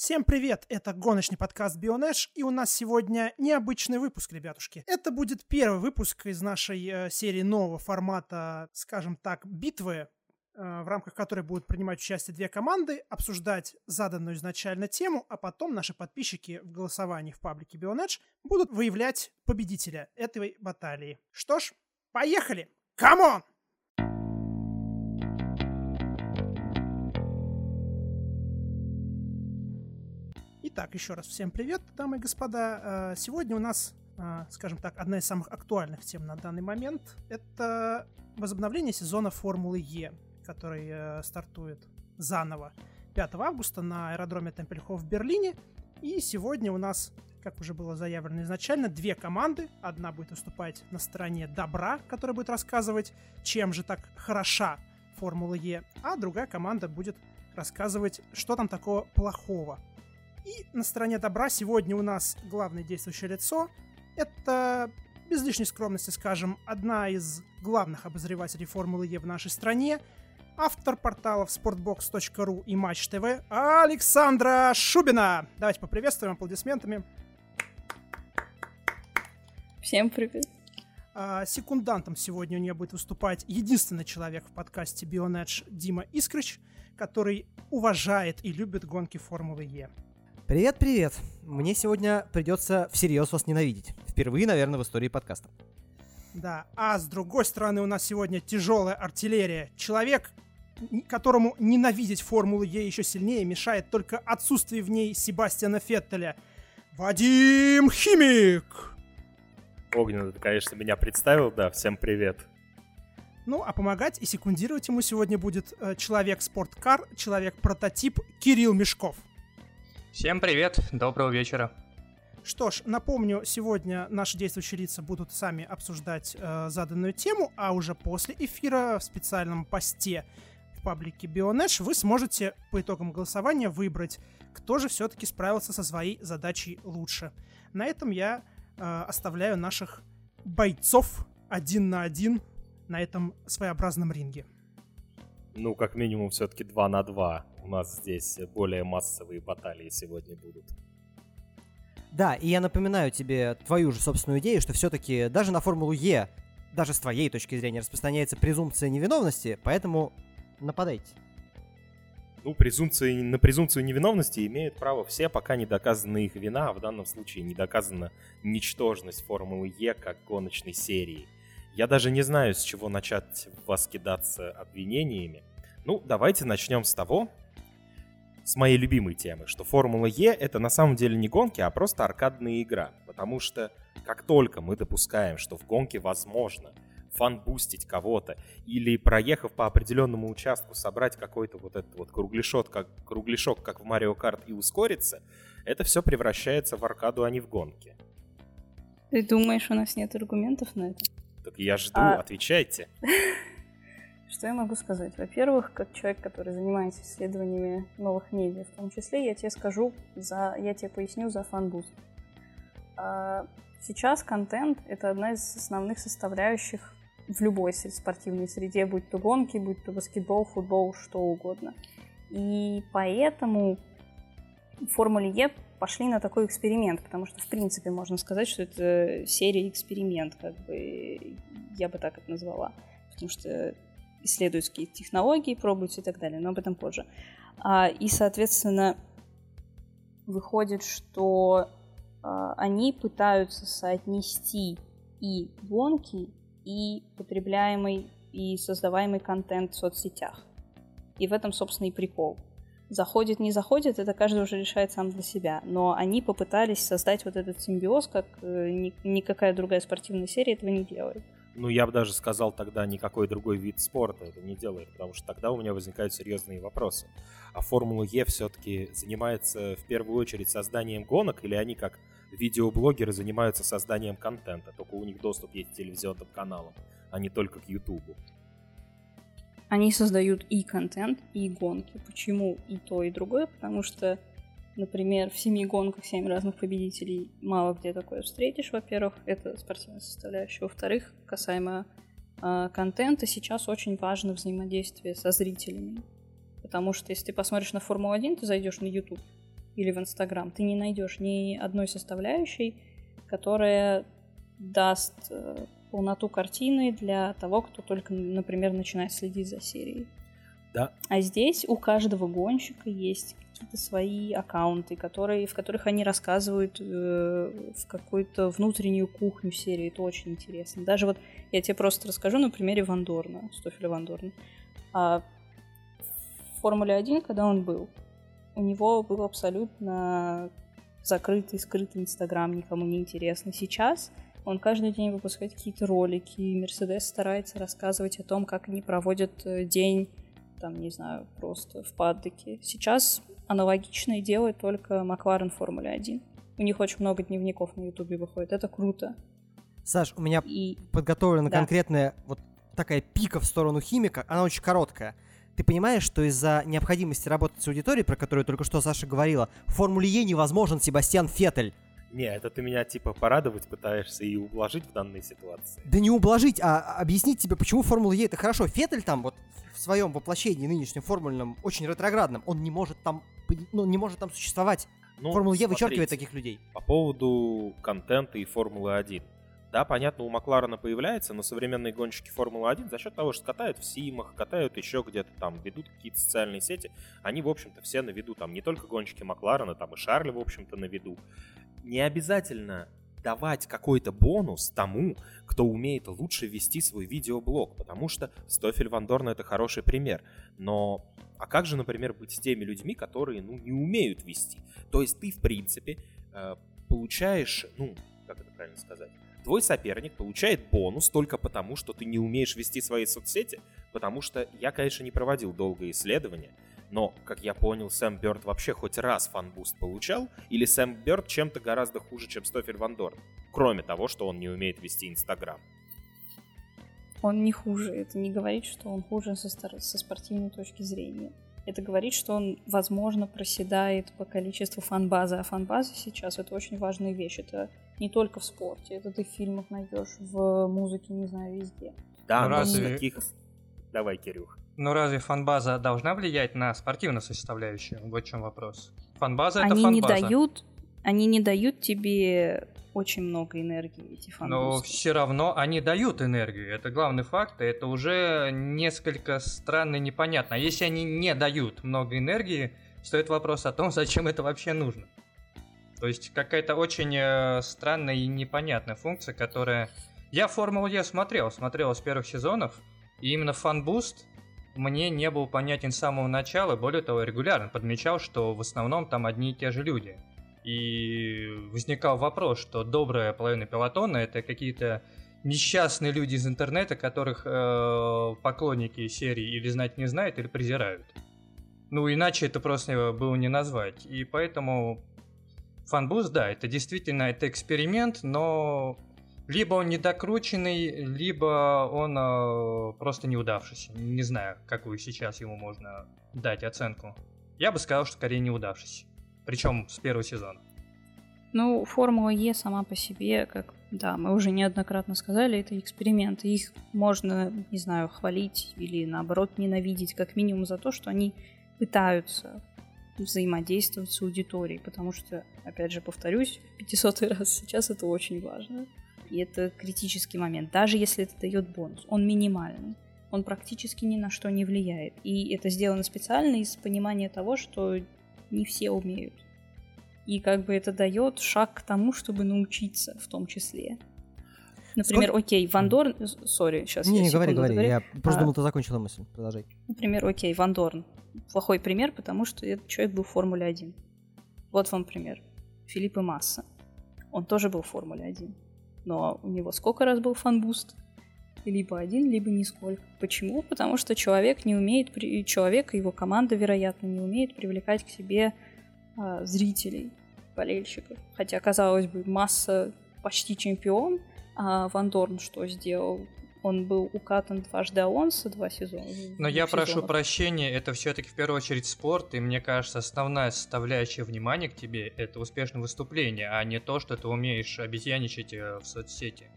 Всем привет! Это гоночный подкаст Бионэш, и у нас сегодня необычный выпуск, ребятушки. Это будет первый выпуск из нашей э, серии нового формата, скажем так, битвы, э, в рамках которой будут принимать участие две команды, обсуждать заданную изначально тему, а потом наши подписчики в голосовании в паблике Бионэш будут выявлять победителя этой баталии. Что ж, поехали! Come on! Итак, еще раз всем привет, дамы и господа. Э, сегодня у нас, э, скажем так, одна из самых актуальных тем на данный момент — это возобновление сезона Формулы Е, который э, стартует заново 5 августа на аэродроме Темпельхоф в Берлине. И сегодня у нас, как уже было заявлено изначально, две команды. Одна будет выступать на стороне добра, которая будет рассказывать, чем же так хороша Формула Е, а другая команда будет рассказывать, что там такого плохого и на стороне добра сегодня у нас главное действующее лицо. Это, без лишней скромности скажем, одна из главных обозревателей Формулы Е в нашей стране, автор порталов sportbox.ru и Матч ТВ Александра Шубина. Давайте поприветствуем аплодисментами. Всем привет. А, секундантом сегодня у нее будет выступать единственный человек в подкасте Bionedge Дима Искрыч, который уважает и любит гонки Формулы Е. Привет-привет! Мне сегодня придется всерьез вас ненавидеть. Впервые, наверное, в истории подкаста. Да, а с другой стороны у нас сегодня тяжелая артиллерия. Человек, которому ненавидеть Формулу Е еще сильнее, мешает только отсутствие в ней Себастьяна Феттеля. Вадим Химик! Огненно, ты, конечно, меня представил, да, всем привет. Ну, а помогать и секундировать ему сегодня будет э, человек-спорткар, человек-прототип Кирилл Мешков. Всем привет, доброго вечера. Что ж, напомню, сегодня наши действующие лица будут сами обсуждать э, заданную тему, а уже после эфира в специальном посте в паблике Bionash вы сможете по итогам голосования выбрать, кто же все-таки справился со своей задачей лучше. На этом я э, оставляю наших бойцов один на один на этом своеобразном ринге. Ну, как минимум, все-таки два на два у нас здесь более массовые баталии сегодня будут. Да, и я напоминаю тебе твою же собственную идею, что все-таки даже на Формулу Е, даже с твоей точки зрения, распространяется презумпция невиновности, поэтому нападайте. Ну, презумпция, на презумпцию невиновности имеют право все, пока не доказана их вина, а в данном случае не доказана ничтожность Формулы Е как гоночной серии. Я даже не знаю, с чего начать вас кидаться обвинениями. Ну, давайте начнем с того, с моей любимой темы, что Формула Е это на самом деле не гонки, а просто аркадная игра. Потому что как только мы допускаем, что в гонке возможно fan boost'ить кого-то или, проехав по определенному участку, собрать какой-то вот этот вот кругляшок, как, кругляшок, как в Mario Kart, и ускориться, это все превращается в аркаду, а не в гонки. Ты думаешь, у нас нет аргументов на это? Так я жду, а... отвечайте. Что я могу сказать? Во-первых, как человек, который занимается исследованиями новых медиа, в том числе, я тебе скажу, за, я тебе поясню за fan boost. А, сейчас контент — это одна из основных составляющих в любой спортивной среде, будь то гонки, будь то баскетбол, футбол, что угодно. И поэтому в Формуле Е пошли на такой эксперимент, потому что, в принципе, можно сказать, что это серия эксперимент, как бы я бы так это назвала. Потому что исследуют технологии, пробуются и так далее, но об этом позже. А, и, соответственно, выходит, что а, они пытаются соотнести и гонки, и потребляемый и создаваемый контент в соцсетях. И в этом, собственно, и прикол. Заходит, не заходит, это каждый уже решает сам для себя. Но они попытались создать вот этот симбиоз, как э, никакая другая спортивная серия этого не делает ну, я бы даже сказал тогда никакой другой вид спорта это не делает, потому что тогда у меня возникают серьезные вопросы. А Формула Е все-таки занимается в первую очередь созданием гонок, или они как видеоблогеры занимаются созданием контента, только у них доступ есть к телевизионным каналам, а не только к Ютубу. Они создают и контент, и гонки. Почему и то, и другое? Потому что Например, в семи гонках семь разных победителей мало где такое встретишь, во-первых, это спортивная составляющая. Во-вторых, касаемо э, контента, сейчас очень важно взаимодействие со зрителями. Потому что если ты посмотришь на Формулу-1, ты зайдешь на YouTube, или в Инстаграм, ты не найдешь ни одной составляющей, которая даст э, полноту картины для того, кто только, например, начинает следить за серией. Да. А здесь у каждого гонщика есть какие-то свои аккаунты, которые, в которых они рассказывают э, в какую-то внутреннюю кухню серии. Это очень интересно. Даже вот я тебе просто расскажу на примере Вандорна, Стофеля Вандорна. А в Формуле 1, когда он был, у него был абсолютно закрытый, скрытый Инстаграм, никому не интересно. Сейчас он каждый день выпускает какие-то ролики, и Мерседес старается рассказывать о том, как они проводят э, день, там, не знаю, просто в паддоке. Сейчас аналогичное делает только Макларен Формуле 1. У них очень много дневников на Ютубе выходит. Это круто. Саш, у меня И подготовлена Да. конкретная вот такая пика в сторону химика, она очень короткая. Ты понимаешь, что из-за необходимости работать с аудиторией, про которую только что Саша говорила, в Формуле Е невозможен Себастьян Феттель. Не, это ты меня типа порадовать пытаешься и ублажить в данной ситуации. Да не ублажить, а объяснить тебе, почему Формула Е это хорошо. Феттель там вот в своем воплощении нынешнем формульном, очень ретроградном, он не может там, ну, не может там существовать. Ну, Формула Е вычеркивает таких людей. По поводу контента и Формулы 1. Да, понятно, у Макларена появляется, но современные гонщики Формулы-1 за счет того, что катают в Симах, катают еще где-то там, ведут какие-то социальные сети, они, в общем-то, все на виду. Там не только гонщики Макларена, там и Шарль, в общем-то, на виду. Не обязательно давать какой-то бонус тому, кто умеет лучше вести свой видеоблог, потому что Стофель Ван Дорн это хороший пример. Но а как же, например, быть с теми людьми, которые, ну, не умеют вести? То есть ты, в принципе, э, получаешь, ну, как это правильно сказать, твой соперник получает бонус только потому, что ты не умеешь вести свои соцсети, потому что я, конечно, не проводил долгое исследование, но, как я понял, Сэм Бёрд вообще хоть раз fan boost получал, или Сэм Бёрд чем-то гораздо хуже, чем Стоффель Вандорн, кроме того, что он не умеет вести Инстаграм. он не хуже. Это не говорит, что он хуже со, стар- со спортивной точки зрения. Это говорит, что он, возможно, проседает по количеству фан-базы. А фан-база сейчас это очень важная вещь. Это не только в спорте, это ты в фильмах найдешь, в музыке, не знаю, везде. Да, но разве- таких... Давай, Кирюх. Но разве фанбаза должна влиять на спортивную составляющую? Вот в чем вопрос. Фанбаза это они не фанбаза. дают, они не дают тебе очень много энергии, эти Но фан все равно они дают энергию. Это главный факт, это уже несколько странно и непонятно. А если они не дают много энергии, стоит вопрос о том, зачем это вообще нужно. То есть какая-то очень э, странная и непонятная функция, которая... Я Формулу Е смотрел, смотрел с первых сезонов, и именно fan boost мне не был понятен с самого начала, более того, регулярно подмечал, что в основном там одни и те же люди. И возникал вопрос, что добрая половина пелотона это какие-то несчастные люди из интернета, которых э, поклонники серии или знать не знают, или презирают. Ну, иначе это просто было не назвать. И поэтому fan boost, да, это действительно это эксперимент, но либо он недокрученный, либо он э, просто неудавшийся. Не знаю, какую сейчас ему можно дать оценку. Я бы сказал, что скорее неудавшийся. Причем с первого сезона. Ну, Формула Е сама по себе, как, да, мы уже неоднократно сказали, это эксперименты. Их можно, не знаю, хвалить или, наоборот, ненавидеть, как минимум за то, что они пытаются взаимодействовать с аудиторией, потому что, опять же, повторюсь, в 500 раз сейчас это очень важно. И это критический момент. Даже если это дает бонус, он минимальный. Он практически ни на что не влияет. И это сделано специально из понимания того, что не все умеют. И как бы это дает шаг к тому, чтобы научиться в том числе. Например, Сколько- окей, Ван Дорн... Сори, сейчас Не, я не, говори, говори. Я просто А. думал, ты закончила мысль. Продолжай. Например, окей, Вандорн. Плохой пример, потому что этот человек был в Формуле 1. Вот вам пример. Фелипе Масса. Он тоже был в Формуле 1. Но у него сколько раз был fan boost? Либо один, либо нисколько. Почему? Потому что человек не умеет, человек и его команда, вероятно, не умеет привлекать к себе а, зрителей, болельщиков. Хотя, казалось бы, Масса почти чемпион, а Ван Дорн что сделал? Он был укатан дважды Алонсо два сезона. Но я двух прошу прощения, это все-таки в первую очередь спорт, и мне кажется, основная составляющая внимания к тебе это успешное выступление, а не то, что ты умеешь обезьяничать э, в соцсети.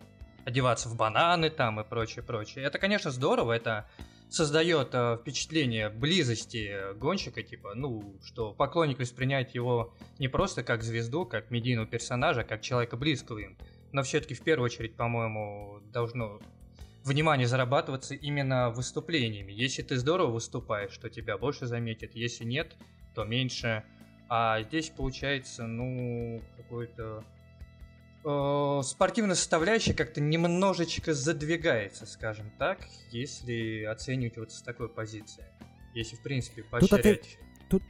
Одеваться в бананы там и прочее, прочее. Это, конечно, здорово, это создает э, впечатление близости гонщика, типа, ну, что поклонник воспринимает его не просто как звезду, как медийного персонажа, а как человека близкого им, но все-таки в первую очередь, по-моему, должно внимание зарабатываться именно выступлениями. Если ты здорово выступаешь, то тебя больше заметят, если нет, то меньше. А здесь получается, ну, какой-то э, спортивная составляющая как-то немножечко задвигается, скажем так, если оценивать вот с такой позиции. Если, в принципе, поощрять... Тут,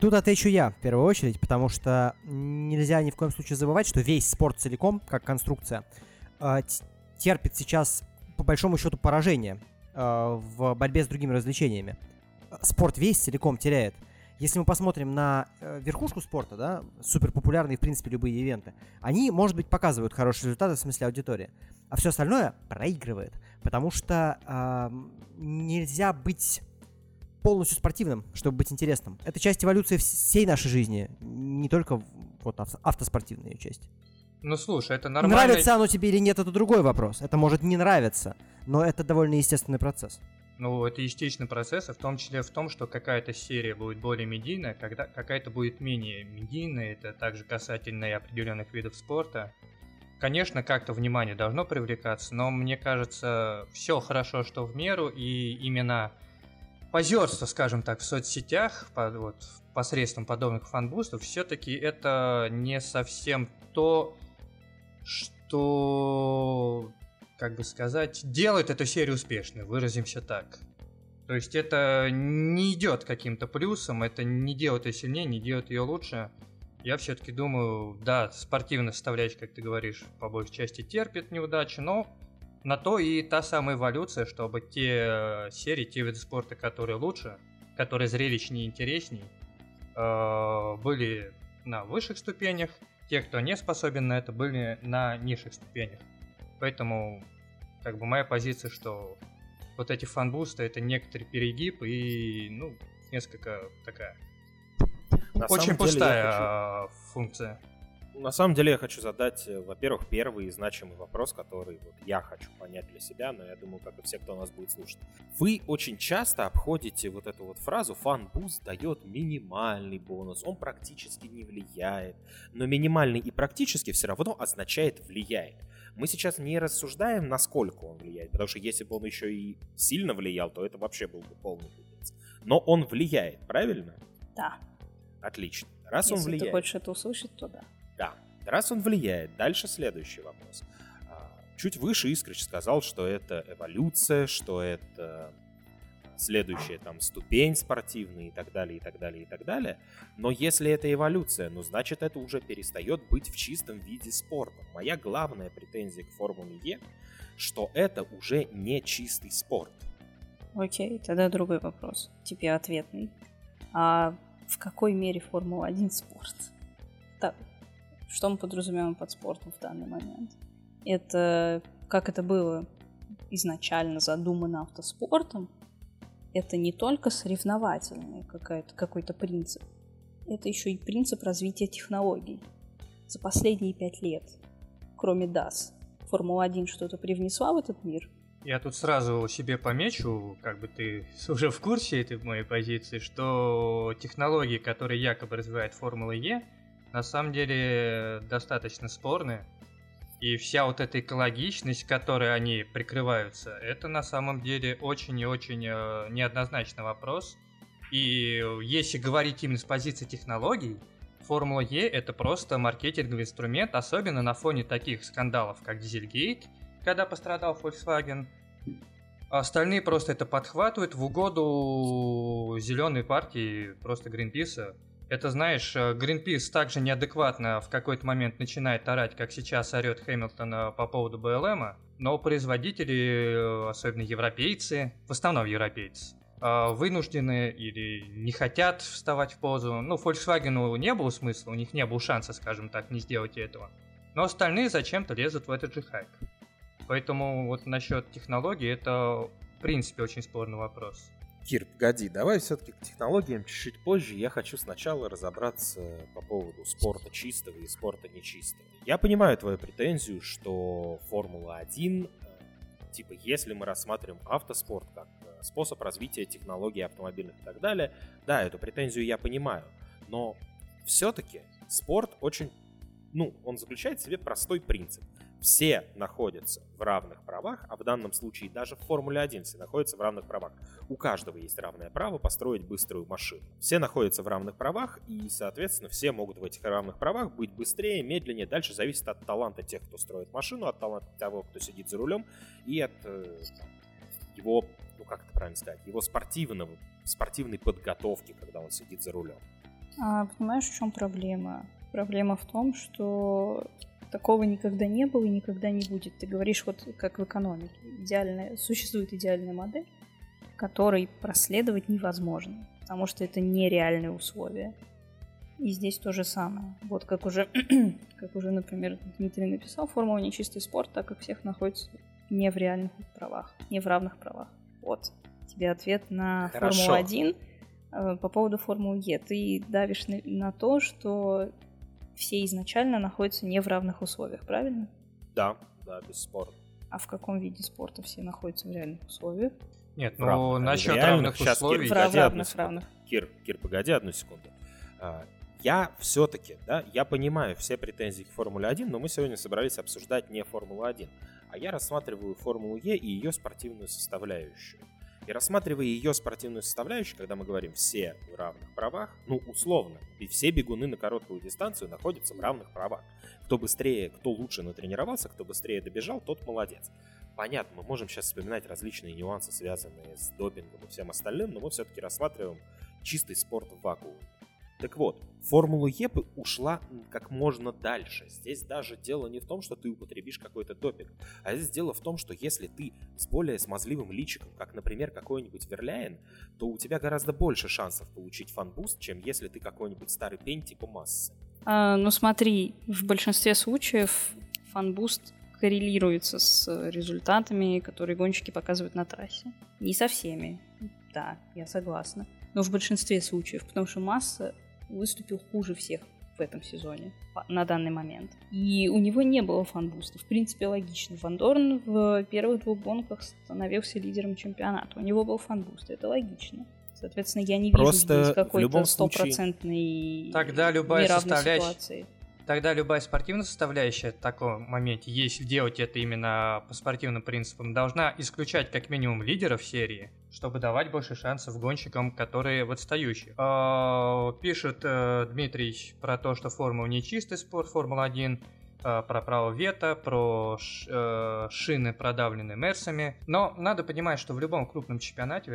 тут отвечу я, в первую очередь, потому что нельзя ни в коем случае забывать, что весь спорт целиком, как конструкция, э, терпит сейчас, по большому счету, поражение э, в борьбе с другими развлечениями. Спорт весь целиком теряет. Если мы посмотрим на э, верхушку спорта, да, супер популярные, в принципе, любые ивенты, они, может быть, показывают хорошие результаты в смысле аудитории, а все остальное проигрывает, потому что э, нельзя быть полностью спортивным, чтобы быть интересным. Это часть эволюции всей нашей жизни, не только вот автоспортивная часть. Ну слушай, это нормально. Нравится оно тебе или нет, это другой вопрос. Это может не нравиться, но это довольно естественный процесс. Ну, это естественный процесс, в том числе в том, что какая-то серия будет более медийная, когда какая-то будет менее медийная, это также касательно и определенных видов спорта. Конечно, как-то внимание должно привлекаться, но мне кажется, все хорошо, что в меру, и именно позерство, скажем так, в соцсетях, под, вот, посредством подобных фанбустов, все-таки это не совсем то, что как бы сказать, делает эту серию успешной, выразимся так. То есть это не идет каким-то плюсом, это не делает ее сильнее, не делает ее лучше. Я все-таки думаю, да, спортивная составляющая, как ты говоришь, по большей части терпит неудачи, но на то и та самая эволюция, чтобы те серии, те виды спорта, которые лучше, которые зрелищнее и интересней, э, были на высших ступенях, те, кто не способен на это, были на низших ступенях. Поэтому, как бы, моя позиция, что вот эти фанбусты это некоторый перегиб и, ну, несколько такая на очень пустая хочу... функция. На самом деле я хочу задать, э, во-первых, первый значимый вопрос, который вот я хочу понять для себя, но я думаю, как и все, кто нас будет слушать. Вы очень часто обходите вот эту вот фразу «fan boost дает минимальный бонус, он практически не влияет». Но минимальный и практически все равно означает «влияет». Мы сейчас не рассуждаем, насколько он влияет, потому что если бы он еще и сильно влиял, то это вообще был бы полный пиздец. Но он влияет, правильно? Да. Отлично. Раз если он влияет... ты хочешь это услышать, то да. Да. Раз он влияет, дальше следующий вопрос. А, чуть выше Искрич сказал, что это эволюция, что это следующая там ступень спортивная и так далее, и так далее, и так далее. Но если это эволюция, ну значит это уже перестает быть в чистом виде спорта. Моя главная претензия к Формуле Е, что это уже не чистый спорт. Окей, тогда другой вопрос. Тебе ответный. А в какой мере Формула-1 спорт? Так, что мы подразумеваем под спортом в данный момент? Это как это было изначально задумано автоспортом, это не только соревновательный какой-то принцип, это еще и принцип развития технологий. За последние пять лет, кроме DAS, Формула-1 что-то привнесла в этот мир? Я тут сразу себе помечу, как бы ты уже в курсе этой моей позиции, что технологии, которые якобы развивает Формула Е, на самом деле достаточно спорные. И вся вот эта экологичность, которой они прикрываются, это на самом деле очень и очень э, неоднозначный вопрос. И если говорить именно с позиции технологий, Формула Е это просто маркетинговый инструмент, особенно на фоне таких скандалов, как Дизельгейт, когда пострадал Volkswagen. Остальные просто это подхватывают в угоду зеленой партии, просто Гринписа. Это, знаешь, Гринпис также неадекватно в какой-то момент начинает орать, как сейчас орет Хэмилтон по поводу БЛМа, но производители, особенно европейцы, в основном европейцы, вынуждены или не хотят вставать в позу. Ну, Volkswagen не было смысла, у них не было шанса, скажем так, не сделать этого. Но остальные зачем-то лезут в этот же хайп. Поэтому вот насчет технологий это в принципе очень спорный вопрос. Кир, погоди, давай все-таки к технологиям чуть-чуть позже. Я хочу сначала разобраться по поводу спорта чистого и спорта нечистого. Я понимаю твою претензию, что Формула-1, э, типа, если мы рассматриваем автоспорт как э, способ развития технологий автомобильных и так далее. Да, эту претензию я понимаю, но все-таки спорт очень, ну, он заключает в себе простой принцип все находятся в равных правах, а в данном случае даже в Формуле 1 все находятся в равных правах. У каждого есть равное право построить быструю машину. Все находятся в равных правах, и, соответственно, все могут в этих равных правах быть быстрее, медленнее. Дальше зависит от таланта тех, кто строит машину, от таланта того, кто сидит за рулем, и от э, его, ну как это правильно сказать, его спортивного, спортивной подготовки, когда он сидит за рулем. А, понимаешь, в чем проблема? Проблема в том, что Такого никогда не было и никогда не будет. Ты говоришь вот как в экономике. Идеальная, существует идеальная модель, которой проследовать невозможно, потому что это нереальные условия. И здесь то же самое. Вот как уже, как уже, например, Дмитрий написал, формула не чистый спорт, так как всех находится не в реальных правах, не в равных правах. Вот тебе ответ на Формулу 1 э, по поводу Формулы Е. Ты давишь на, на то, что все изначально находятся не в равных условиях, правильно? Да, да, бесспорно. А в каком виде спорта все находятся в реальных условиях? Нет, ну насчет равных Сейчас, условий... Кир, погоди равных, одну равных. Кир, Кир, погоди одну секунду. А, я все-таки, да, я понимаю все претензии к Формуле 1, но мы сегодня собрались обсуждать не Формулу 1, а я рассматриваю Формулу Е и ее спортивную составляющую. И рассматривая ее спортивную составляющую, когда мы говорим все в равных правах, ну, условно, и все бегуны на короткую дистанцию находятся в равных правах. Кто быстрее, кто лучше натренировался, кто быстрее добежал, тот молодец. Понятно, мы можем сейчас вспоминать различные нюансы, связанные с допингом и всем остальным, но мы все-таки рассматриваем чистый спорт в вакууме. Так вот, Формула Е ушла как можно дальше. Здесь даже дело не в том, что ты употребишь какой-то допинг, а здесь дело в том, что если ты с более смазливым личиком, как, например, какой-нибудь Верляйн, то у тебя гораздо больше шансов получить фанбуст, чем если ты какой-нибудь старый пень типа Массы. А, ну смотри, в большинстве случаев фанбуст коррелируется с результатами, которые гонщики показывают на трассе. Не со всеми, да, я согласна. Но в большинстве случаев, потому что Масса выступил хуже всех в этом сезоне на данный момент. И у него не было фанбуста. В принципе, логично. Ван Дорн в первых двух гонках становился лидером чемпионата. У него был фанбуст. Это логично. Соответственно, я не вижу здесь какой-то стопроцентный Тогда любая составляющая, ситуации. Тогда любая спортивная составляющая в таком моменте, если делать это именно по спортивным принципам, должна исключать как минимум лидеров серии, чтобы давать больше шансов гонщикам, которые в отстающих. А, пишет э, Дмитрий про то, что Формула не чистый спорт, Формула-1, э, про право вето, про э, шины, продавленные Мерсами. Но надо понимать, что в любом крупном чемпионате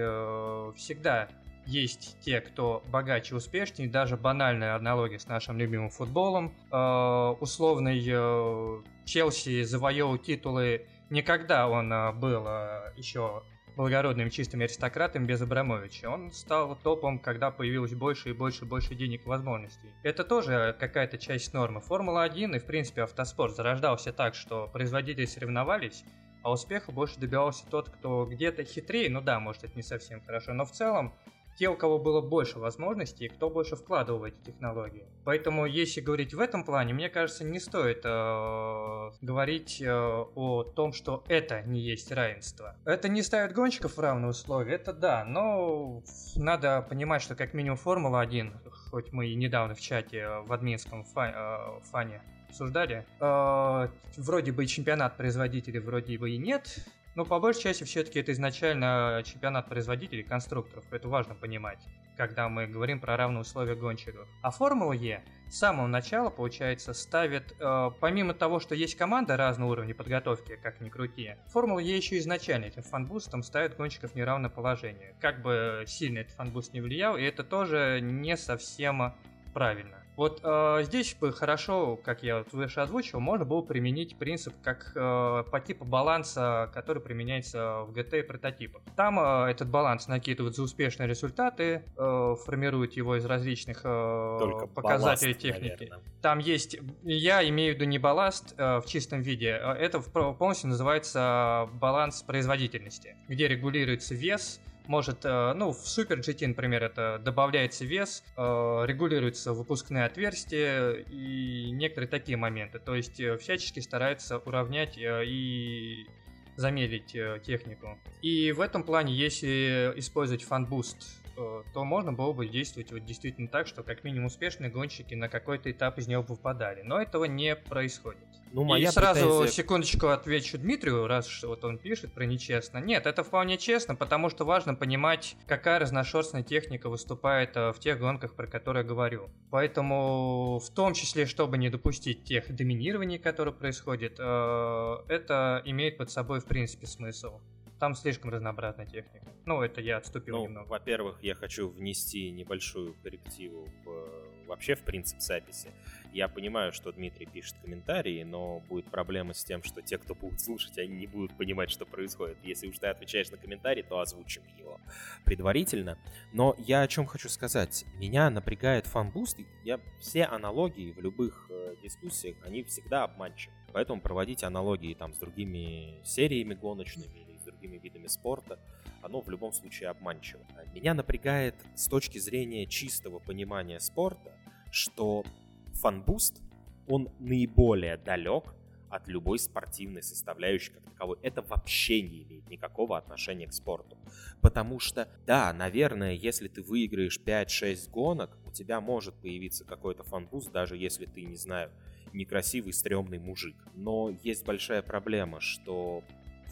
всегда есть те, кто богаче и успешнее, даже банальная аналогия с нашим любимым футболом. Э, условный э, Челси завоевал титулы не когда он э, был э, еще благородным чистым аристократом без Абрамовича. Он стал топом, когда появилось больше и больше и больше денег и возможностей. Это тоже какая-то часть нормы. Формула-1 и, в принципе, автоспорт зарождался так, что производители соревновались, а успеха больше добивался тот, кто где-то хитрее, ну да, может это не совсем хорошо, но в целом те, у кого было больше возможностей, кто больше вкладывал в эти технологии. Поэтому, если говорить в этом плане, мне кажется, не стоит э, говорить э, о том, что это не есть равенство. Это не ставит гонщиков в равные условия, это да, но надо понимать, что как минимум Формула-1, хоть мы и недавно в чате э, в админском фа- э, фане обсуждали, э, вроде бы чемпионат производителей вроде бы и нет, но по большей части все-таки это изначально чемпионат производителей, конструкторов. Это важно понимать, когда мы говорим про равные условия гонщиков. А Формула Е с самого начала, получается, ставит, э, помимо того, что есть команда разного уровня подготовки, как ни крути, Формула Е еще изначально этим фанбустом ставит гонщиков в неравное положение. Как бы сильно этот фанбуст не влиял, и это тоже не совсем правильно. Вот э, здесь бы хорошо, как я вот выше озвучил, можно было применить принцип как э, по типу баланса, который применяется в GT и прототипах. Там э, этот баланс накидывают за успешные результаты, э, формируют его из различных э, показателей балласт, техники. Наверное. Там есть, я имею в виду не балласт э, в чистом виде, э, это полностью называется баланс производительности, где регулируется вес, может, э, ну, в Super GT, например, это добавляется вес, э, регулируются выпускные отверстия и некоторые такие моменты. То есть э, всячески стараются уравнять и замедлить технику. И в этом плане, если использовать фанбуст, то можно было бы действовать вот действительно так, что как минимум успешные гонщики на какой-то этап из него выпадали. Но этого не происходит. Ну, И моя сразу претензия- секундочку отвечу Дмитрию, раз что вот он пишет про нечестно. Нет, это вполне честно, потому что важно понимать, какая разношерстная техника выступает э, в тех гонках, про которые я говорю. Поэтому, в том числе, чтобы не допустить тех доминирований, которые происходят, э, это имеет под собой, в принципе, смысл. Там слишком разнообразная техника. Ну, это я отступил Ну, немного. во-первых, я хочу внести небольшую коррективу в, вообще в принцип записи. Я понимаю, что Дмитрий пишет комментарии, но будет проблема с тем, что те, кто будут слушать, они не будут понимать, что происходит. Если уж ты отвечаешь на комментарий, то озвучим его предварительно. Но я о чем хочу сказать. Меня напрягает фанбуст. Я, все аналогии в любых э, дискуссиях, они всегда обманчивы. Поэтому проводить аналогии там с другими сериями гоночными другими видами спорта, оно в любом случае обманчиво. Меня напрягает с точки зрения чистого понимания спорта, что фанбуст, он наиболее далек от любой спортивной составляющей как таковой. Это вообще не имеет никакого отношения к спорту. Потому что, да, наверное, если ты выиграешь 5-6 гонок, у тебя может появиться какой-то фанбуст, даже если ты, не знаю, некрасивый, стрёмный мужик. Но есть большая проблема, что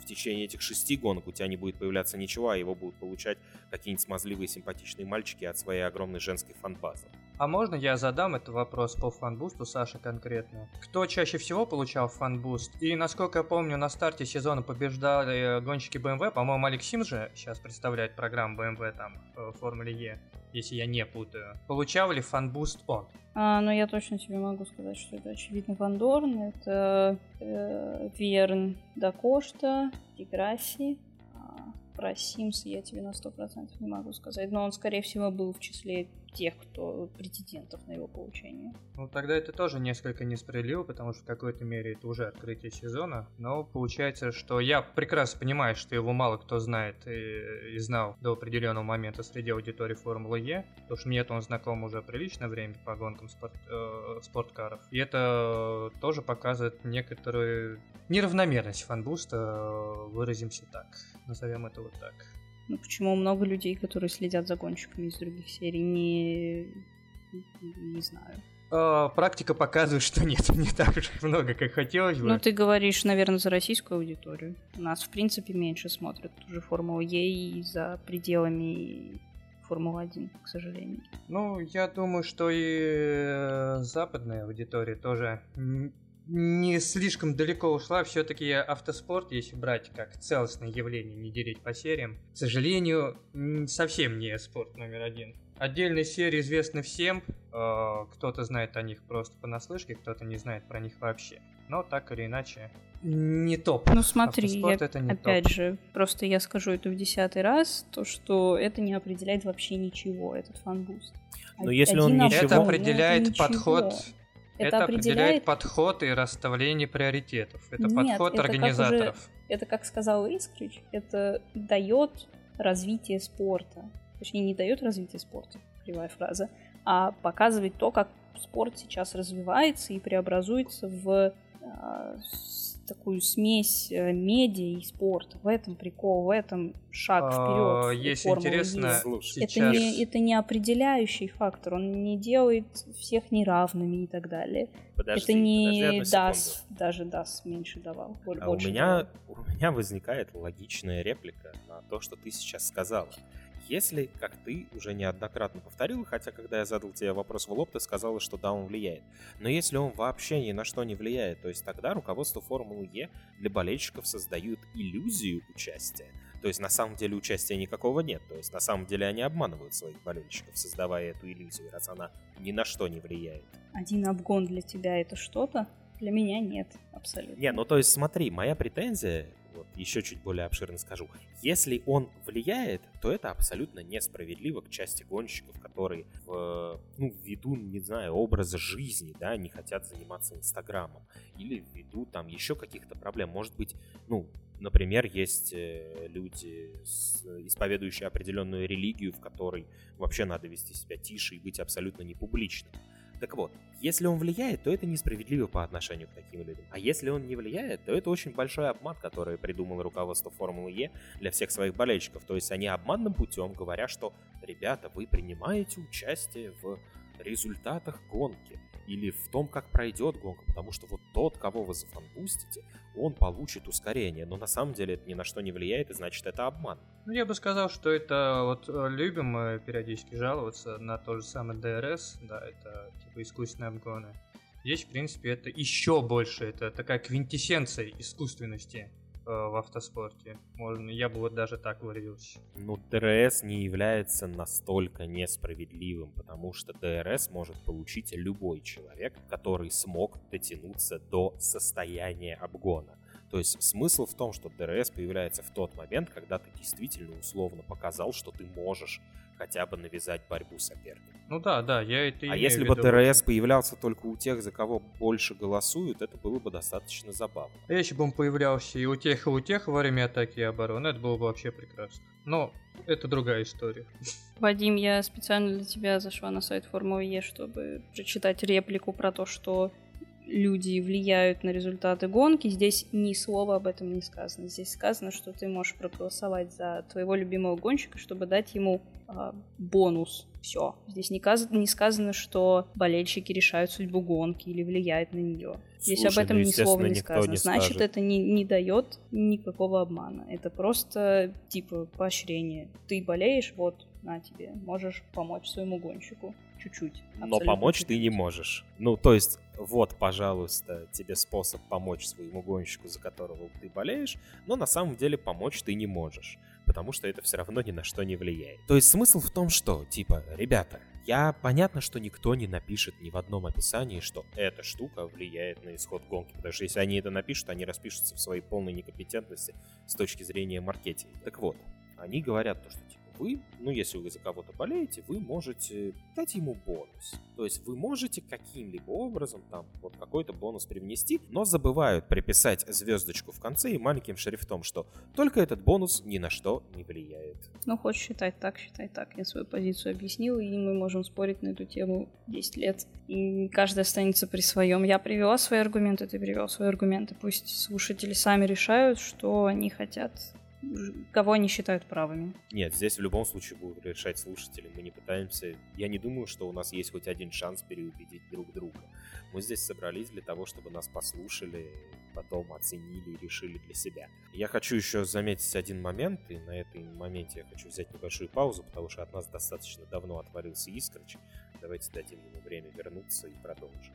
течение этих шести гонок у тебя не будет появляться ничего, а его будут получать какие-нибудь смазливые симпатичные мальчики от своей огромной женской фанбазы. А можно я задам этот вопрос по фанбусту, Саша, конкретно? Кто чаще всего получал фанбуст? И, насколько я помню, на старте сезона побеждали гонщики BMW, по-моему, Алекс Симс же сейчас представляет программу BMW там в Формуле Е, если я не путаю. Получал ли фанбуст он? А, но я точно тебе могу сказать, что это очевидно Ван Дорн, это э, Верн, да Кошта, Деграсси. А, про Симса я тебе на 100% не могу сказать, но он, скорее всего, был в числе тех, кто претендентов на его получение. Ну, тогда это тоже несколько несправедливо, потому что в какой-то мере это уже открытие сезона. Но получается, что я прекрасно понимаю, что его мало кто знает и, и знал до определенного момента среди аудитории Формулы Е, потому что мне-то он знаком уже приличное время по гонкам спорт, э, спорткаров. И это тоже показывает некоторую неравномерность фанбуста, э, выразимся так, назовем это вот так. Ну почему много людей, которые следят за гонщиками из других серий, не... не знаю. Э, практика показывает, что нет, не так уж много, как хотелось бы. Ну, ты говоришь, наверное, за российскую аудиторию. Нас, в принципе, меньше смотрят ту же Формулу Е и за пределами Формулы-1, к сожалению. Ну, я думаю, что и э, западная аудитория тоже не слишком далеко ушла. Все-таки автоспорт, если брать как целостное явление, не делить по сериям, к сожалению, совсем не спорт номер один. Отдельные серии известны всем, э, кто-то знает о них просто понаслышке, кто-то не знает про них вообще. Но так или иначе, не топ. Ну, смотри, Автоспорт я- это не опять топ. же, просто я скажу это в десятый раз, то, что это не определяет вообще ничего, этот фанбуст. Но если он ничего- Это ну, определяет ничего. Это, Это, определяет подход и расставление приоритетов. Это Нет, подход это как организаторов. Это, как сказал Искрич, это дает развитие спорта. Точнее, не дает развитие спорта, кривая фраза, а показывает то, как спорт сейчас развивается и преобразуется в а, такую смесь э, медиа и спорта. В этом прикол, в этом шаг А, вперед. Если интересно, Слушай, Это сейчас... не, это не определяющий фактор, он не делает всех неравными и так далее. Подожди, это не даст, даже даст меньше давал. боль- А у меня, давал. у меня возникает логичная реплика на то, что ты сейчас сказала. Если, как ты уже неоднократно повторил, хотя когда я задал тебе вопрос в лоб, ты сказала, что да, он влияет. Но если он вообще ни на что не влияет, то есть тогда руководство Формулы Е для болельщиков создают иллюзию участия. То есть на самом деле участия никакого нет. То есть на самом деле они обманывают своих болельщиков, создавая эту иллюзию, раз она ни на что не влияет. Один обгон для тебя это что-то? Для меня нет, абсолютно. Не, ну то есть смотри, моя претензия, еще чуть более обширно скажу, если он влияет, то это абсолютно несправедливо к части гонщиков, которые в, ну, ввиду, не знаю, образа жизни, да, не хотят заниматься Инстаграмом, или ввиду там еще каких-то проблем. Может быть, ну, например, есть э, люди, исповедующие определенную религию, в которой вообще надо вести себя тише и быть абсолютно непубличным. Так вот, если он влияет, то это несправедливо по отношению к таким людям. А если он не влияет, то это очень большой обман, который придумало руководство Формулы Е для всех своих болельщиков. То есть они обманным путем говорят, что «Ребята, вы принимаете участие в результатах гонки или в том, как пройдет гонка, потому что вот тот, кого вы зафанбустите, он получит ускорение, но на самом деле это ни на что не влияет, и значит это обман. Ну, я бы сказал, что это вот э, любим мы периодически жаловаться на то же самое ДРС, да, это типа искусственные обгоны. Здесь, в принципе, это еще больше, это такая квинтэссенция искусственности. Э, в автоспорте. Можно, я бы вот даже так выразился. Ну, ДРС не является настолько несправедливым, потому что ДРС может получить любой человек, который смог дотянуться до состояния обгона. То есть смысл в том, что ДРС появляется в тот момент, когда ты действительно условно показал, что ты можешь хотя бы навязать борьбу сопернику. Ну да, да, я это А если бы ДРС появлялся только у тех, за кого больше голосуют, это было бы достаточно забавно. А если бы он появлялся и у тех, и у тех во время атаки и обороны, это было бы вообще прекрасно. Но это другая история. Вадим, я специально для тебя зашла на сайт Формулы Е, чтобы прочитать реплику про то, что люди влияют на результаты гонки, здесь ни слова об этом не сказано. Здесь сказано, что ты можешь проголосовать за твоего любимого гонщика, чтобы дать ему э, бонус. Все. Здесь не, каз- не сказано, что болельщики решают судьбу гонки или влияют на нее. Здесь Слушай, об этом ну, ни слова не сказано. не Значит, скажет. это не, не дает никакого обмана. Это просто типа поощрение. Ты болеешь, вот на тебе, можешь помочь своему гонщику чуть-чуть. Но помочь ты не чуть-чуть. можешь. Ну, то есть, вот, пожалуйста, тебе способ помочь своему гонщику, за которого ты болеешь, но на самом деле помочь ты не можешь, потому что это все равно ни на что не влияет. То есть смысл в том, что, типа, ребята, я понятно, что никто не напишет ни в одном описании, что эта штука влияет на исход гонки, потому что если они это напишут, они распишутся в своей полной некомпетентности с точки зрения маркетинга. Так вот, они говорят то, что вы, ну если вы за кого-то болеете, вы можете дать ему бонус. То есть вы можете каким-либо образом там вот какой-то бонус привнести, но забывают приписать звездочку в конце и маленьким шрифтом, что только этот бонус ни на что не влияет. Ну, хочешь считать так, считай так. Я свою позицию объяснила, и мы можем спорить на эту тему 10 лет. И каждый останется при своем. Я привела свои аргументы, ты привел свои аргументы. Пусть слушатели сами решают, что они хотят, кого они считают правыми. Нет, здесь в любом случае будут решать слушатели. Мы не пытаемся... Я не думаю, что у нас есть хоть один шанс переубедить друг друга. Мы здесь собрались для того, чтобы нас послушали, потом оценили и решили для себя. Я хочу еще заметить один момент, и на этом моменте я хочу взять небольшую паузу, потому что от нас достаточно давно отвалился Искрыч. Давайте дадим ему время вернуться и продолжим.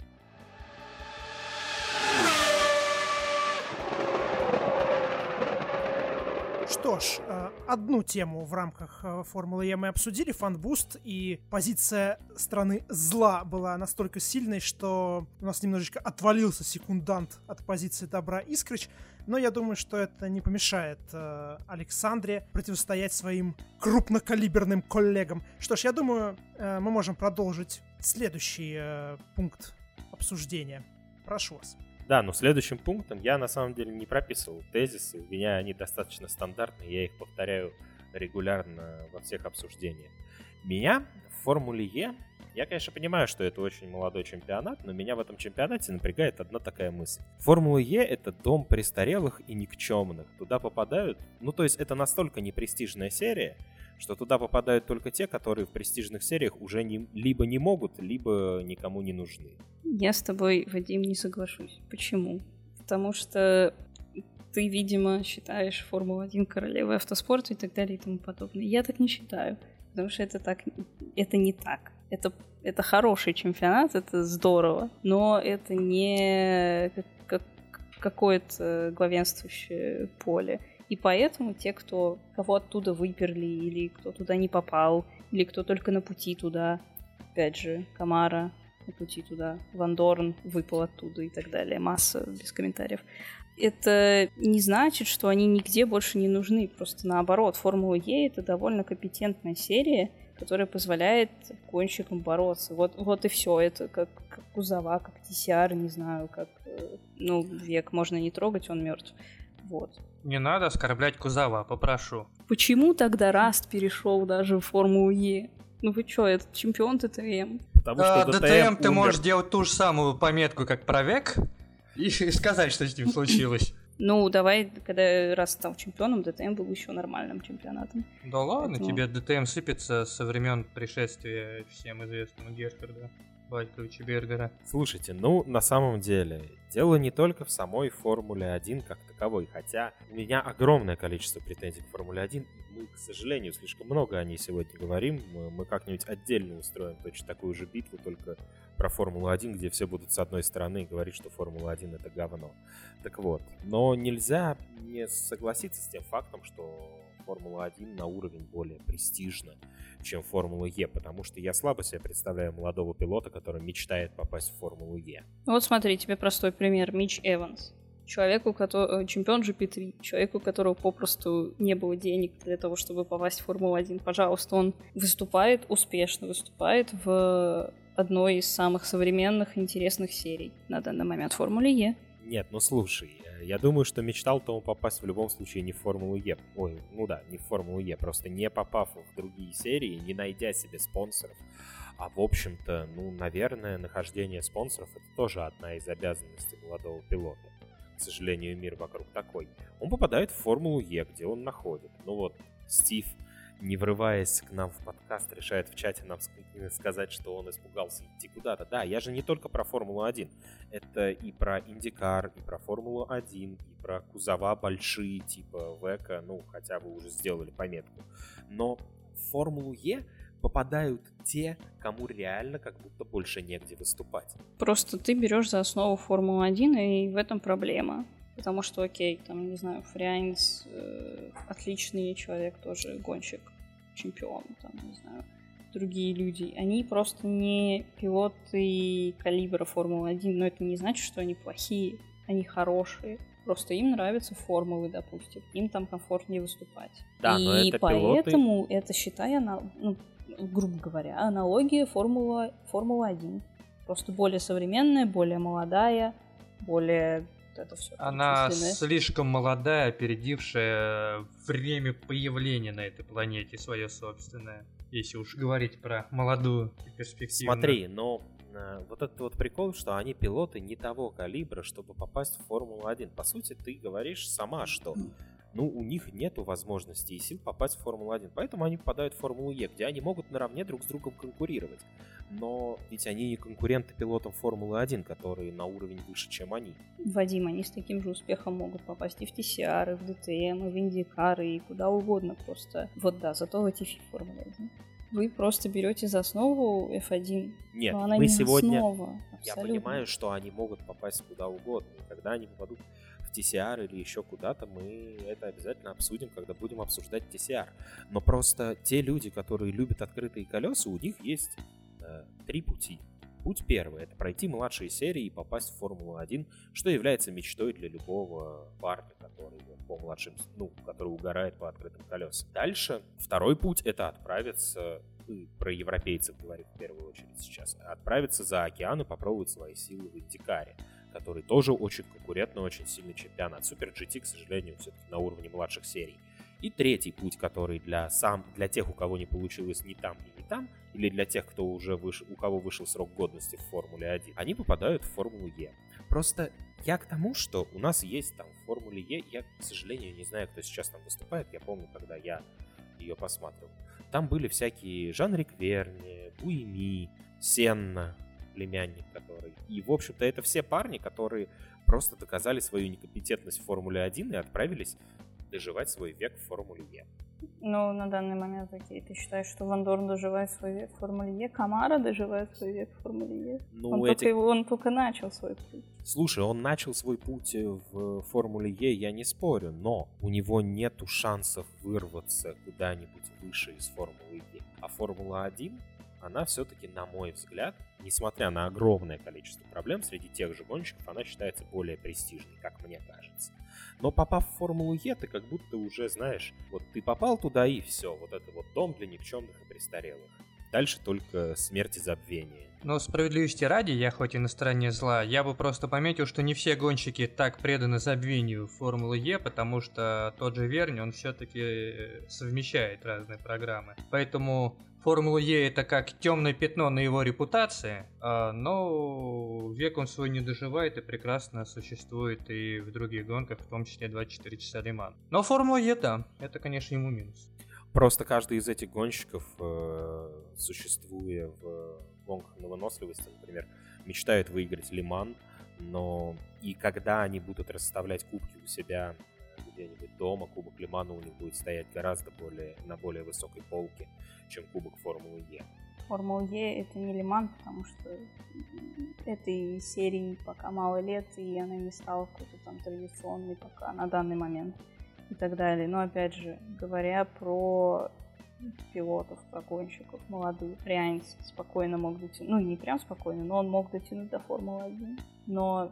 Что ж, э, одну тему в рамках э, Формулы Е мы обсудили, фанбуст, и позиция стороны зла была настолько сильной, что у нас немножечко отвалился секундант от позиции добра Искрыч, но я думаю, что это не помешает э, Александре противостоять своим крупнокалиберным коллегам. Что ж, я думаю, э, мы можем продолжить следующий э, пункт обсуждения. Прошу вас. Да, но следующим пунктом я на самом деле не прописывал тезисы. У меня они достаточно стандартные, я их повторяю регулярно во всех обсуждениях. Меня в Формуле Е, я, конечно, понимаю, что это очень молодой чемпионат, но меня в этом чемпионате напрягает одна такая мысль. Формула Е — это дом престарелых и никчемных. Туда попадают... Ну, то есть это настолько непрестижная серия, что туда попадают только те, которые в престижных сериях уже не, либо не могут, либо никому не нужны. Я с тобой, Вадим, не соглашусь. Почему? Потому что ты, видимо, считаешь Формулу-1 королевой автоспорта и так далее и тому подобное. Я так не считаю. Потому что это так, это не так. Это, это хороший чемпионат, это здорово, но это не как, как, какое-то главенствующее поле. И поэтому те, кто кого оттуда выперли, или кто туда не попал, или кто только на пути туда, опять же, Камара на пути туда, Ван Дорн выпал оттуда и так далее, масса без комментариев. Это не значит, что они нигде больше не нужны, просто наоборот, Формула Е это довольно компетентная серия, которая позволяет гонщикам бороться. Вот, вот и все. Это как, как Кузова, как TCR, не знаю, как... э, Ну, век можно не трогать, он мертв. Вот. Не надо оскорблять Кузова, попрошу. Почему тогда Раст перешел даже в Формулу Е? Ну вы что, этот чемпион ТТМ? Потому А, что ДТМ ты умер. можешь делать ту же самую пометку, как про век, и сказать, что с ним случилось. Ну, давай, когда раз стал чемпионом, ДТМ был еще нормальным чемпионатом. Да ладно, Поэтому- тебе ДТМ сыпется со времен пришествия всем известного Герхарда, Батьковича Бергера. Слушайте, ну, на самом деле, дело не только в самой Формуле 1 как таковой, хотя у меня огромное количество претензий к Формуле 1. Мы, к сожалению, слишком много о ней сегодня говорим. Мы, как-нибудь отдельно устроим точно такую же битву, только про Формулу 1, где все будут с одной стороны говорить, что Формула 1 это говно. Так вот, но нельзя не согласиться с тем фактом, что Формула 1 на уровень более престижна, чем Формула Е, потому что я слабо себе представляю молодого пилота, который мечтает попасть в Формулу Е. Вот смотри, тебе простой пример. Мич Эванс. Человеку, который чемпион GP3, человеку, у которого попросту не было денег для того, чтобы попасть в Формулу-1. Пожалуйста, он выступает, успешно выступает в одной из самых современных интересных серий на данный момент Формуле Е. Нет, ну слушай, э, я думаю, что мечтал-то он попасть в любом случае не в Формулу Е. Ой, ну да, не в Формулу Е, просто не попав в другие серии, не найдя себе спонсоров. А в общем-то, ну, наверное, нахождение спонсоров это тоже одна из обязанностей молодого пилота. К сожалению, мир вокруг такой. Он попадает в Формулу Е, где он находит. Ну вот, Стив, не врываясь к нам в подкаст, решает в чате нам ск- сказать, что он испугался идти куда-то. Да, я же не только про Формулу 1. Это и про IndyCar, и про Формулу 1, и про кузова большие, типа WEC а, ну, хотя вы уже сделали пометку. Но в Формулу Е попадают те, кому реально как будто больше негде выступать. Просто ты берешь за основу Формулу-1, и в этом проблема. Потому что, окей, там, не знаю, Фрейнс э, отличный человек, тоже гонщик, чемпион, там, не знаю, другие люди. Они просто не пилоты калибра Формулы-1, но это не значит, что они плохие, они хорошие. Просто им нравятся формулы, допустим. Им там комфортнее выступать. Да, и но это пилоты- поэтому это, считай, ана- ну, грубо говоря, аналогия Формула, Формула-1. Просто более современная, более молодая, более вот это все. Она слишком молодая, опередившая время появления на этой планете свое собственное. Если уж говорить про молодую и перспективную. Смотри, но э, вот этот вот прикол, что они пилоты не того калибра, чтобы попасть в Формулу-1. По сути, ты говоришь сама, что ну, у них нету возможности и сил попасть в Формулу-1. Поэтому они попадают в Формулу Е, где они могут наравне друг с другом конкурировать. Но ведь они не конкуренты пилотам Формулы-1, которые на уровень выше, чем они. Вадим, они с таким же успехом могут попасть и в TCR, и в DTM, и в IndyCar, и куда угодно просто. Вот да, зато в эти Формулы-1. Вы просто берете за основу F1. Нет, но она мы не сегодня... основа. Я понимаю, что они могут попасть куда угодно. Когда они попадут TCR или еще куда-то, мы это обязательно обсудим, когда будем обсуждать TCR. Но просто те люди, которые любят открытые колеса, у них есть э, три пути. Путь первый — это пройти младшие серии и попасть в Формулу-1, что является мечтой для любого парня, который по младшим, ну, который угорает по открытым колесам. Дальше второй путь — это отправиться ну, про европейцев говорю в первую очередь сейчас, отправиться за океан и попробовать свои силы в Индикаре, который тоже очень конкурентный, очень сильный чемпионат. Супер GT, к сожалению, все-таки на уровне младших серий. И третий путь, который для, сам, для тех, у кого не получилось ни там ни там, или для тех, кто уже вышел, у кого вышел срок годности в Формуле 1, они попадают в Формулу Е. Просто я к тому, что у нас есть там в Формуле Е, я, к сожалению, не знаю, кто сейчас там выступает, я помню, когда я ее посматривал. Там были всякие Жан Рикверни, Буеми, Сенна, племянник который. И, в общем-то, это все парни, которые просто доказали свою некомпетентность в Формуле 1 и отправились доживать свой век в Формуле Е. Ну, на данный момент, окей, ты считаешь, что Ван Дорн доживает свой век в Формуле Е, Камара доживает свой век в Формуле Е? Ну, он, эти- только, его- он только начал свой путь. Слушай, он начал свой путь э, в Формуле Е, я не спорю, но у него нету шансов вырваться куда-нибудь выше из Формулы Е. А Формула 1, она все-таки, на мой взгляд, несмотря на огромное количество проблем среди тех же гонщиков, она считается более престижной, как мне кажется. Но попав в Формулу Е, ты как будто уже знаешь, вот ты попал туда и все, вот это вот дом для никчемных и престарелых. Дальше только смерть и забвение. Но справедливости ради, я хоть и на стороне зла, я бы просто пометил, что не все гонщики так преданы забвению Формулы Е, потому что тот же Верни, он все-таки совмещает разные программы. Поэтому Формула Е это как темное пятно на его репутации, а, но век он свой не доживает и прекрасно существует и в других гонках, в том числе 24 часа Лиман. Но Формула Е, да, это, конечно, ему минус. Просто каждый из этих гонщиков, э, существуя в гонках на выносливости, например, мечтает выиграть Лиман, но и когда они будут расставлять кубки у себя где-нибудь дома, Кубок Лимана у них будет стоять гораздо более, на более высокой полке, чем Кубок Формулы Е. Формула Е это не Лиман, потому что этой серии пока мало лет, и она не стала какой-то там традиционной пока на данный момент и так далее. Но опять же, говоря про пилотов, про гонщиков молодых, Рианс спокойно мог дотянуть, ну не прям спокойно, но он мог дотянуть до Формулы 1. Но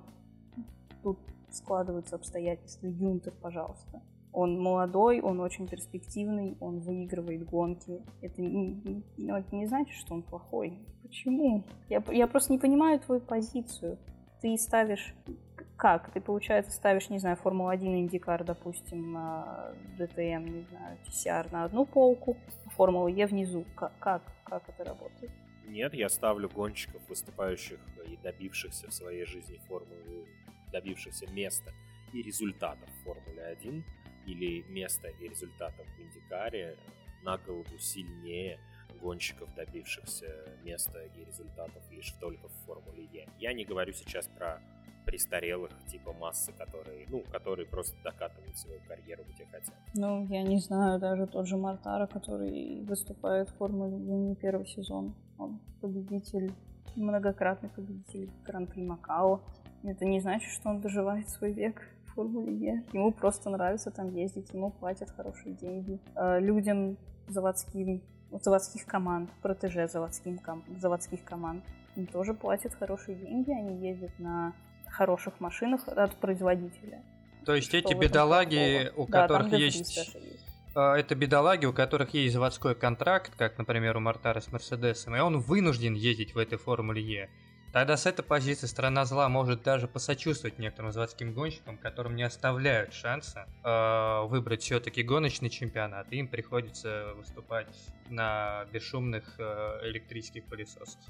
тут складываются обстоятельства. Юнтер, пожалуйста. Он молодой, он очень перспективный, он выигрывает гонки. Это не, ну, это не значит, что он плохой. Почему? Я, я просто не понимаю твою позицию. Ты ставишь... Как? Ты, получается, ставишь, не знаю, Формула-1 Индикар, допустим, на ДТМ, не знаю, TCR на одну полку, а Формула Е внизу. Как? Как, как это работает? Нет, я ставлю гонщиков, выступающих и добившихся в своей жизни Формулы добившихся места и результатов в Формуле 1 или места и результатов в Индикаре на голову сильнее гонщиков, добившихся места и результатов лишь только в Формуле Е. Я не говорю сейчас про престарелых типа массы, которые, ну, которые просто докатывают свою карьеру где хотят. Ну, я не знаю, даже тот же Мартара, который выступает в Формуле Е не первый сезон. Он победитель, многократный победитель Гран-при Макао. Это не значит, что он доживает свой век в Формуле Е. Ему просто нравится там ездить, ему платят хорошие деньги. А людям заводским, заводских команд, протеже заводским, заводских команд, им тоже платят хорошие деньги, они ездят на хороших машинах от производителя. То есть эти бедолаги, у да, которых есть... есть а, это бедолаги, у которых есть заводской контракт, как, например, у Мартара с Мерседесом, и он вынужден ездить в этой Формуле Е. Тогда с этой позиции страна зла может даже посочувствовать некоторым заводским гонщикам, которым не оставляют шанса э, выбрать все-таки гоночный чемпионат, и им приходится выступать на бесшумных э, электрических пылесосах.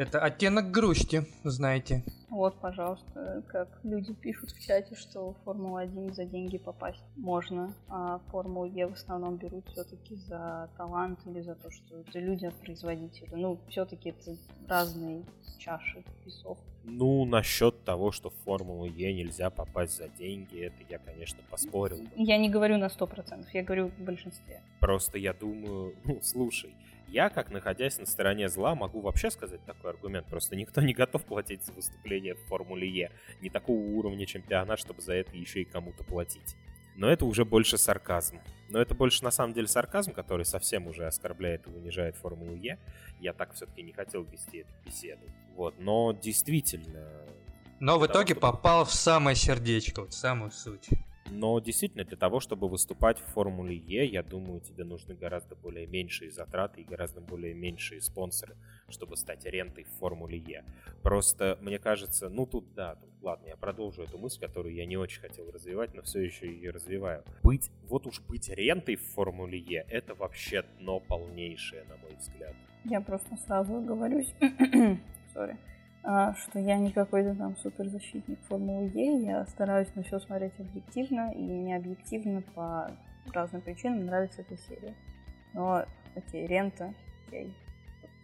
Это оттенок грусти, знаете. Вот, пожалуйста, как люди пишут в чате, что в Формулу-1 за деньги попасть можно, а Формулу Е в основном берут все-таки за талант или за то, что это люди от производителя. Ну, все-таки это разные чаши весов. Ну, насчет того, что в Формулу Е нельзя попасть за деньги, это я, конечно, поспорил. Я не говорю на 100%, я говорю в большинстве. Просто я думаю, ну, слушай, я, как находясь на стороне зла, могу вообще сказать такой аргумент. Просто никто не готов платить за выступление в Формуле Е. Не такого уровня чемпионат, чтобы за это еще и кому-то платить. Но это уже больше сарказм. Но это больше на самом деле сарказм, который совсем уже оскорбляет и унижает Формулу Е. Я так все-таки не хотел вести эту беседу. Вот, но действительно... Но в итоге того, попал в самое сердечко, вот в самую суть. Но действительно, для того, чтобы выступать в Формуле Е, я думаю, тебе нужны гораздо более меньшие затраты и гораздо более меньшие спонсоры, чтобы стать рентой в Формуле Е. Просто, мне кажется, ну тут да, тут, ладно, я продолжу эту мысль, которую я не очень хотел развивать, но все еще ее развиваю. Быть, вот уж быть рентой в Формуле Е, это вообще дно полнейшее, на мой взгляд. Я просто сразу оговорюсь. Sorry. А, что я не какой-то там суперзащитник Формулы Е, я стараюсь на все смотреть объективно, и мне объективно по разным причинам нравится эта серия. Но, окей, рента, окей,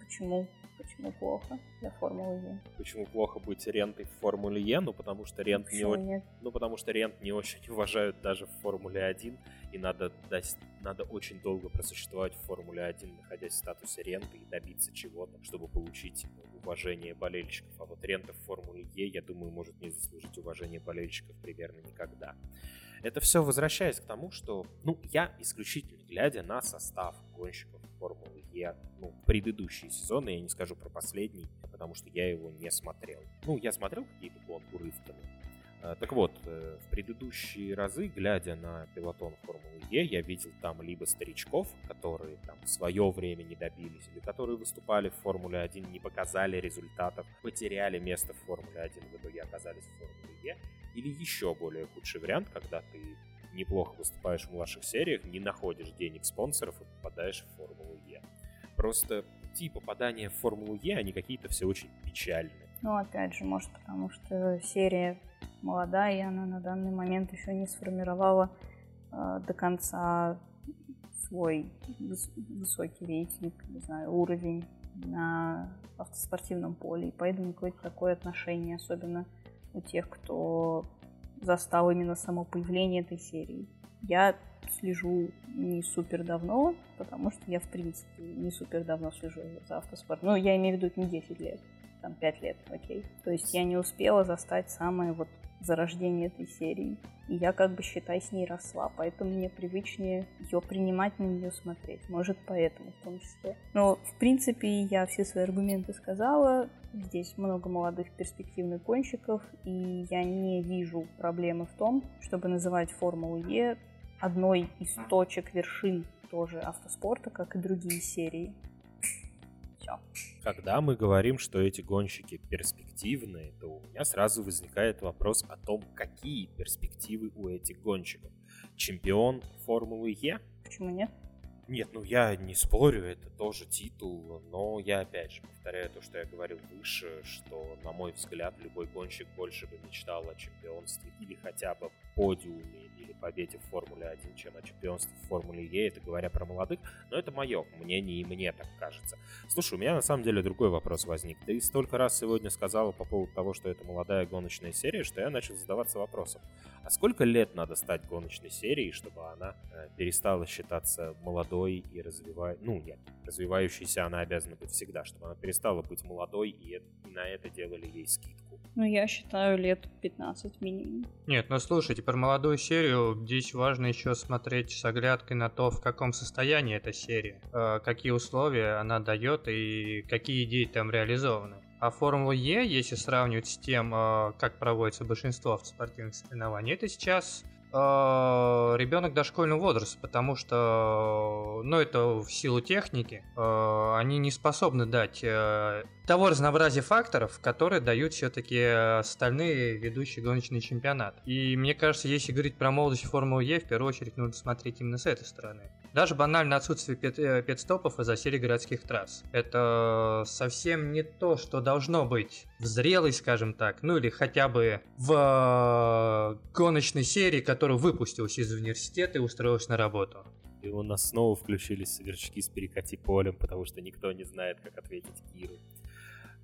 почему Почему плохо для Формулы Е? Почему плохо быть рентой в Формуле Е? Ну, потому что рент не очень... Ну, потому что рент не очень уважают даже в Формуле 1, и надо, дать... надо очень долго просуществовать в Формуле 1, находясь в статусе ренты и добиться чего-то, чтобы получить уважение болельщиков. А вот рента в Формуле Е, я думаю, может не заслужить уважение болельщиков примерно никогда. Это все возвращаясь к тому, что, ну, я исключительно глядя на состав гонщиков Формулы Е, ну, предыдущие сезоны, я не скажу про последний, потому что я его не смотрел. Ну, я смотрел какие-то гонку урывками, Так вот, э, в предыдущие разы, глядя на пилотон Формулы Е, я видел там либо старичков, которые там в свое время не добились, или которые выступали в Формуле 1, не показали результатов, потеряли место в Формуле 1, в итоге оказались в Формуле Е, или еще более худший вариант, когда ты неплохо выступаешь в младших сериях, не находишь денег спонсоров и попадаешь в Формулу Е. Просто пути попадания в Формулу Е, они какие-то все очень печальные. Ну, опять же, может, потому что серия молодая, и она на данный момент еще не сформировала э, до конца свой выс- высокий рейтинг, не знаю, уровень на автоспортивном поле. И поэтому какое-то такое отношение, особенно у тех, кто застал именно само появление этой серии. Я слежу не супер давно, потому что я, в принципе, не супер давно слежу за автоспорт. Ну, я имею в виду не 10 лет, там 5 лет, окей. То есть я не успела застать самое вот зарождение этой серии. И я как бы, считай, с ней росла, поэтому мне привычнее ее принимать, на нее смотреть. Может, поэтому в том числе. Но, в принципе, я все свои аргументы сказала. Здесь много молодых перспективных гонщиков, и я не вижу проблемы в том, чтобы называть Формулу Е одной из точек вершин тоже автоспорта, как и другие серии. Все. Когда мы говорим, что эти гонщики перспективные, то у меня сразу возникает вопрос о том, какие перспективы у этих гонщиков. Чемпион Формулы Е? Почему нет? Нет, ну я не спорю, это тоже титул, но я опять же повторяю то, что я говорил выше, что, на мой взгляд, любой гонщик больше бы мечтал о чемпионстве или хотя бы подиуме или победе в Формуле 1, чем о чемпионстве в Формуле Е, это говоря про молодых, но это мое мнение и мне так кажется. Слушай, у меня на самом деле другой вопрос возник. Ты столько раз сегодня сказала по поводу того, что это молодая гоночная серия, что я начал задаваться вопросом. А сколько лет надо стать гоночной серией, чтобы она э, перестала считаться молодой и развивай... Ну, нет, развивающейся она обязана быть всегда, чтобы она перестала быть молодой, и, и на это делали ей скидку. Ну, я считаю, лет 15 минимум. Нет, ну слушайте, про молодую серию здесь важно еще смотреть с оглядкой на то, в каком состоянии эта серия, э, какие условия она дает и какие идеи там реализованы. А Формулу Е, если сравнивать с тем, э, как проводится большинство автоспортивных соревнований, это сейчас ребенок дошкольного возраста, потому что, ну, это в силу техники, э, они не способны дать э, того разнообразия факторов, которые дают все-таки остальные ведущие гоночный чемпионат. И мне кажется, если говорить про молодость Формулы Е, в первую очередь нужно смотреть именно с этой стороны. Даже банально отсутствие пит- э, пит-стопов из-за серии городских трасс. Это совсем не то, что должно быть в зрелой, скажем так, ну или хотя бы в э, гоночной серии, которая выпустилась из университета и устроилась на работу. И у нас снова включились сверчки с перекати полем, потому что никто не знает, как ответить Киру.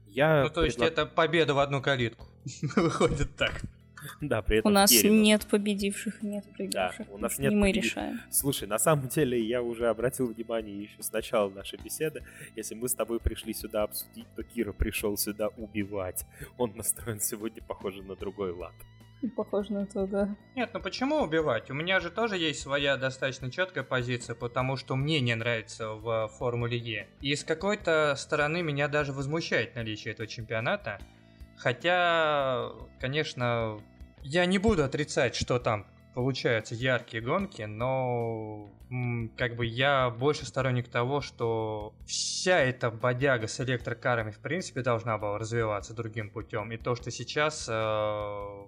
Я Ну, то есть предла- это победа в одну калитку. Выходит так. Да, при У этом нас Кире, ну, нет победивших, нет проигравших. у нас нет не мы победив- решаем. Слушай, на самом деле я уже обратил внимание еще с начала нашей беседы. Если мы с тобой пришли сюда обсудить, то Кира пришел сюда убивать. Он настроен сегодня, похоже, на другой лад. Похоже на то, да. Нет, ну почему убивать? У меня же тоже есть своя достаточно четкая позиция, потому что мне не нравится в Формуле Е. И с какой-то стороны меня даже возмущает наличие этого чемпионата. Хотя, конечно, я не буду отрицать, что там получаются яркие гонки, но как бы я больше сторонник того, что вся эта бодяга с электрокарами в принципе должна была развиваться другим путем. И то, что сейчас э,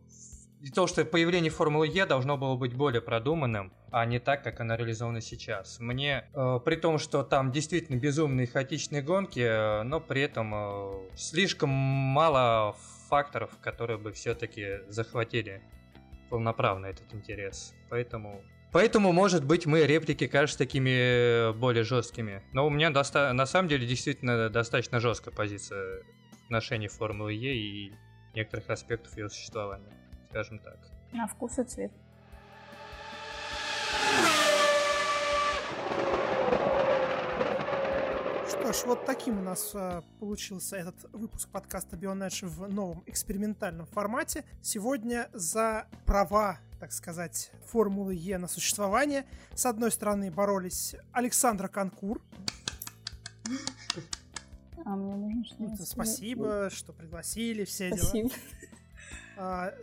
и то, что появление Формулы Е должно было быть более продуманным, а не так, как оно реализовано сейчас. Мне, э, при том, что там действительно безумные хаотичные гонки, э, но при этом э, слишком мало факторов, которые бы все-таки захватили полноправно этот интерес. Поэтому... Поэтому, может быть, мои реплики кажутся такими более жесткими. Но у меня доста- на самом деле действительно достаточно жесткая позиция в отношении Формулы Е и некоторых аспектов ее существования скажем так. На вкус и цвет. Что ж, вот таким у нас э, получился этот выпуск подкаста Bionedge в новом экспериментальном формате. Сегодня за права, так сказать, Формулы Е на существование с одной стороны боролись Александра Конкур. А мне нужно что Ну, сказать? Спасибо, что пригласили, все дела. Спасибо. А,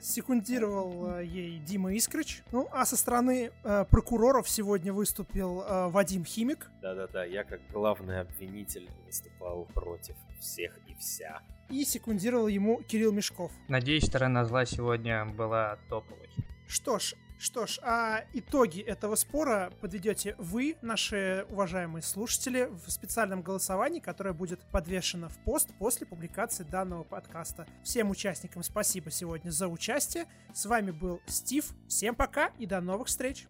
секундировал а, ей Дима Искрыч. Ну, а со стороны а, прокуроров сегодня выступил а, Вадим Химик. Да-да-да, я как главный обвинитель выступал против всех и вся. И секундировал ему Кирилл Мешков. Надеюсь, сторона зла сегодня была топовой. Что ж, что ж, а итоги этого спора подведете вы, наши уважаемые слушатели, в специальном голосовании, которое будет подвешено в пост после публикации данного подкаста. Всем участникам спасибо сегодня за участие. С вами был Стив. Всем пока и до новых встреч.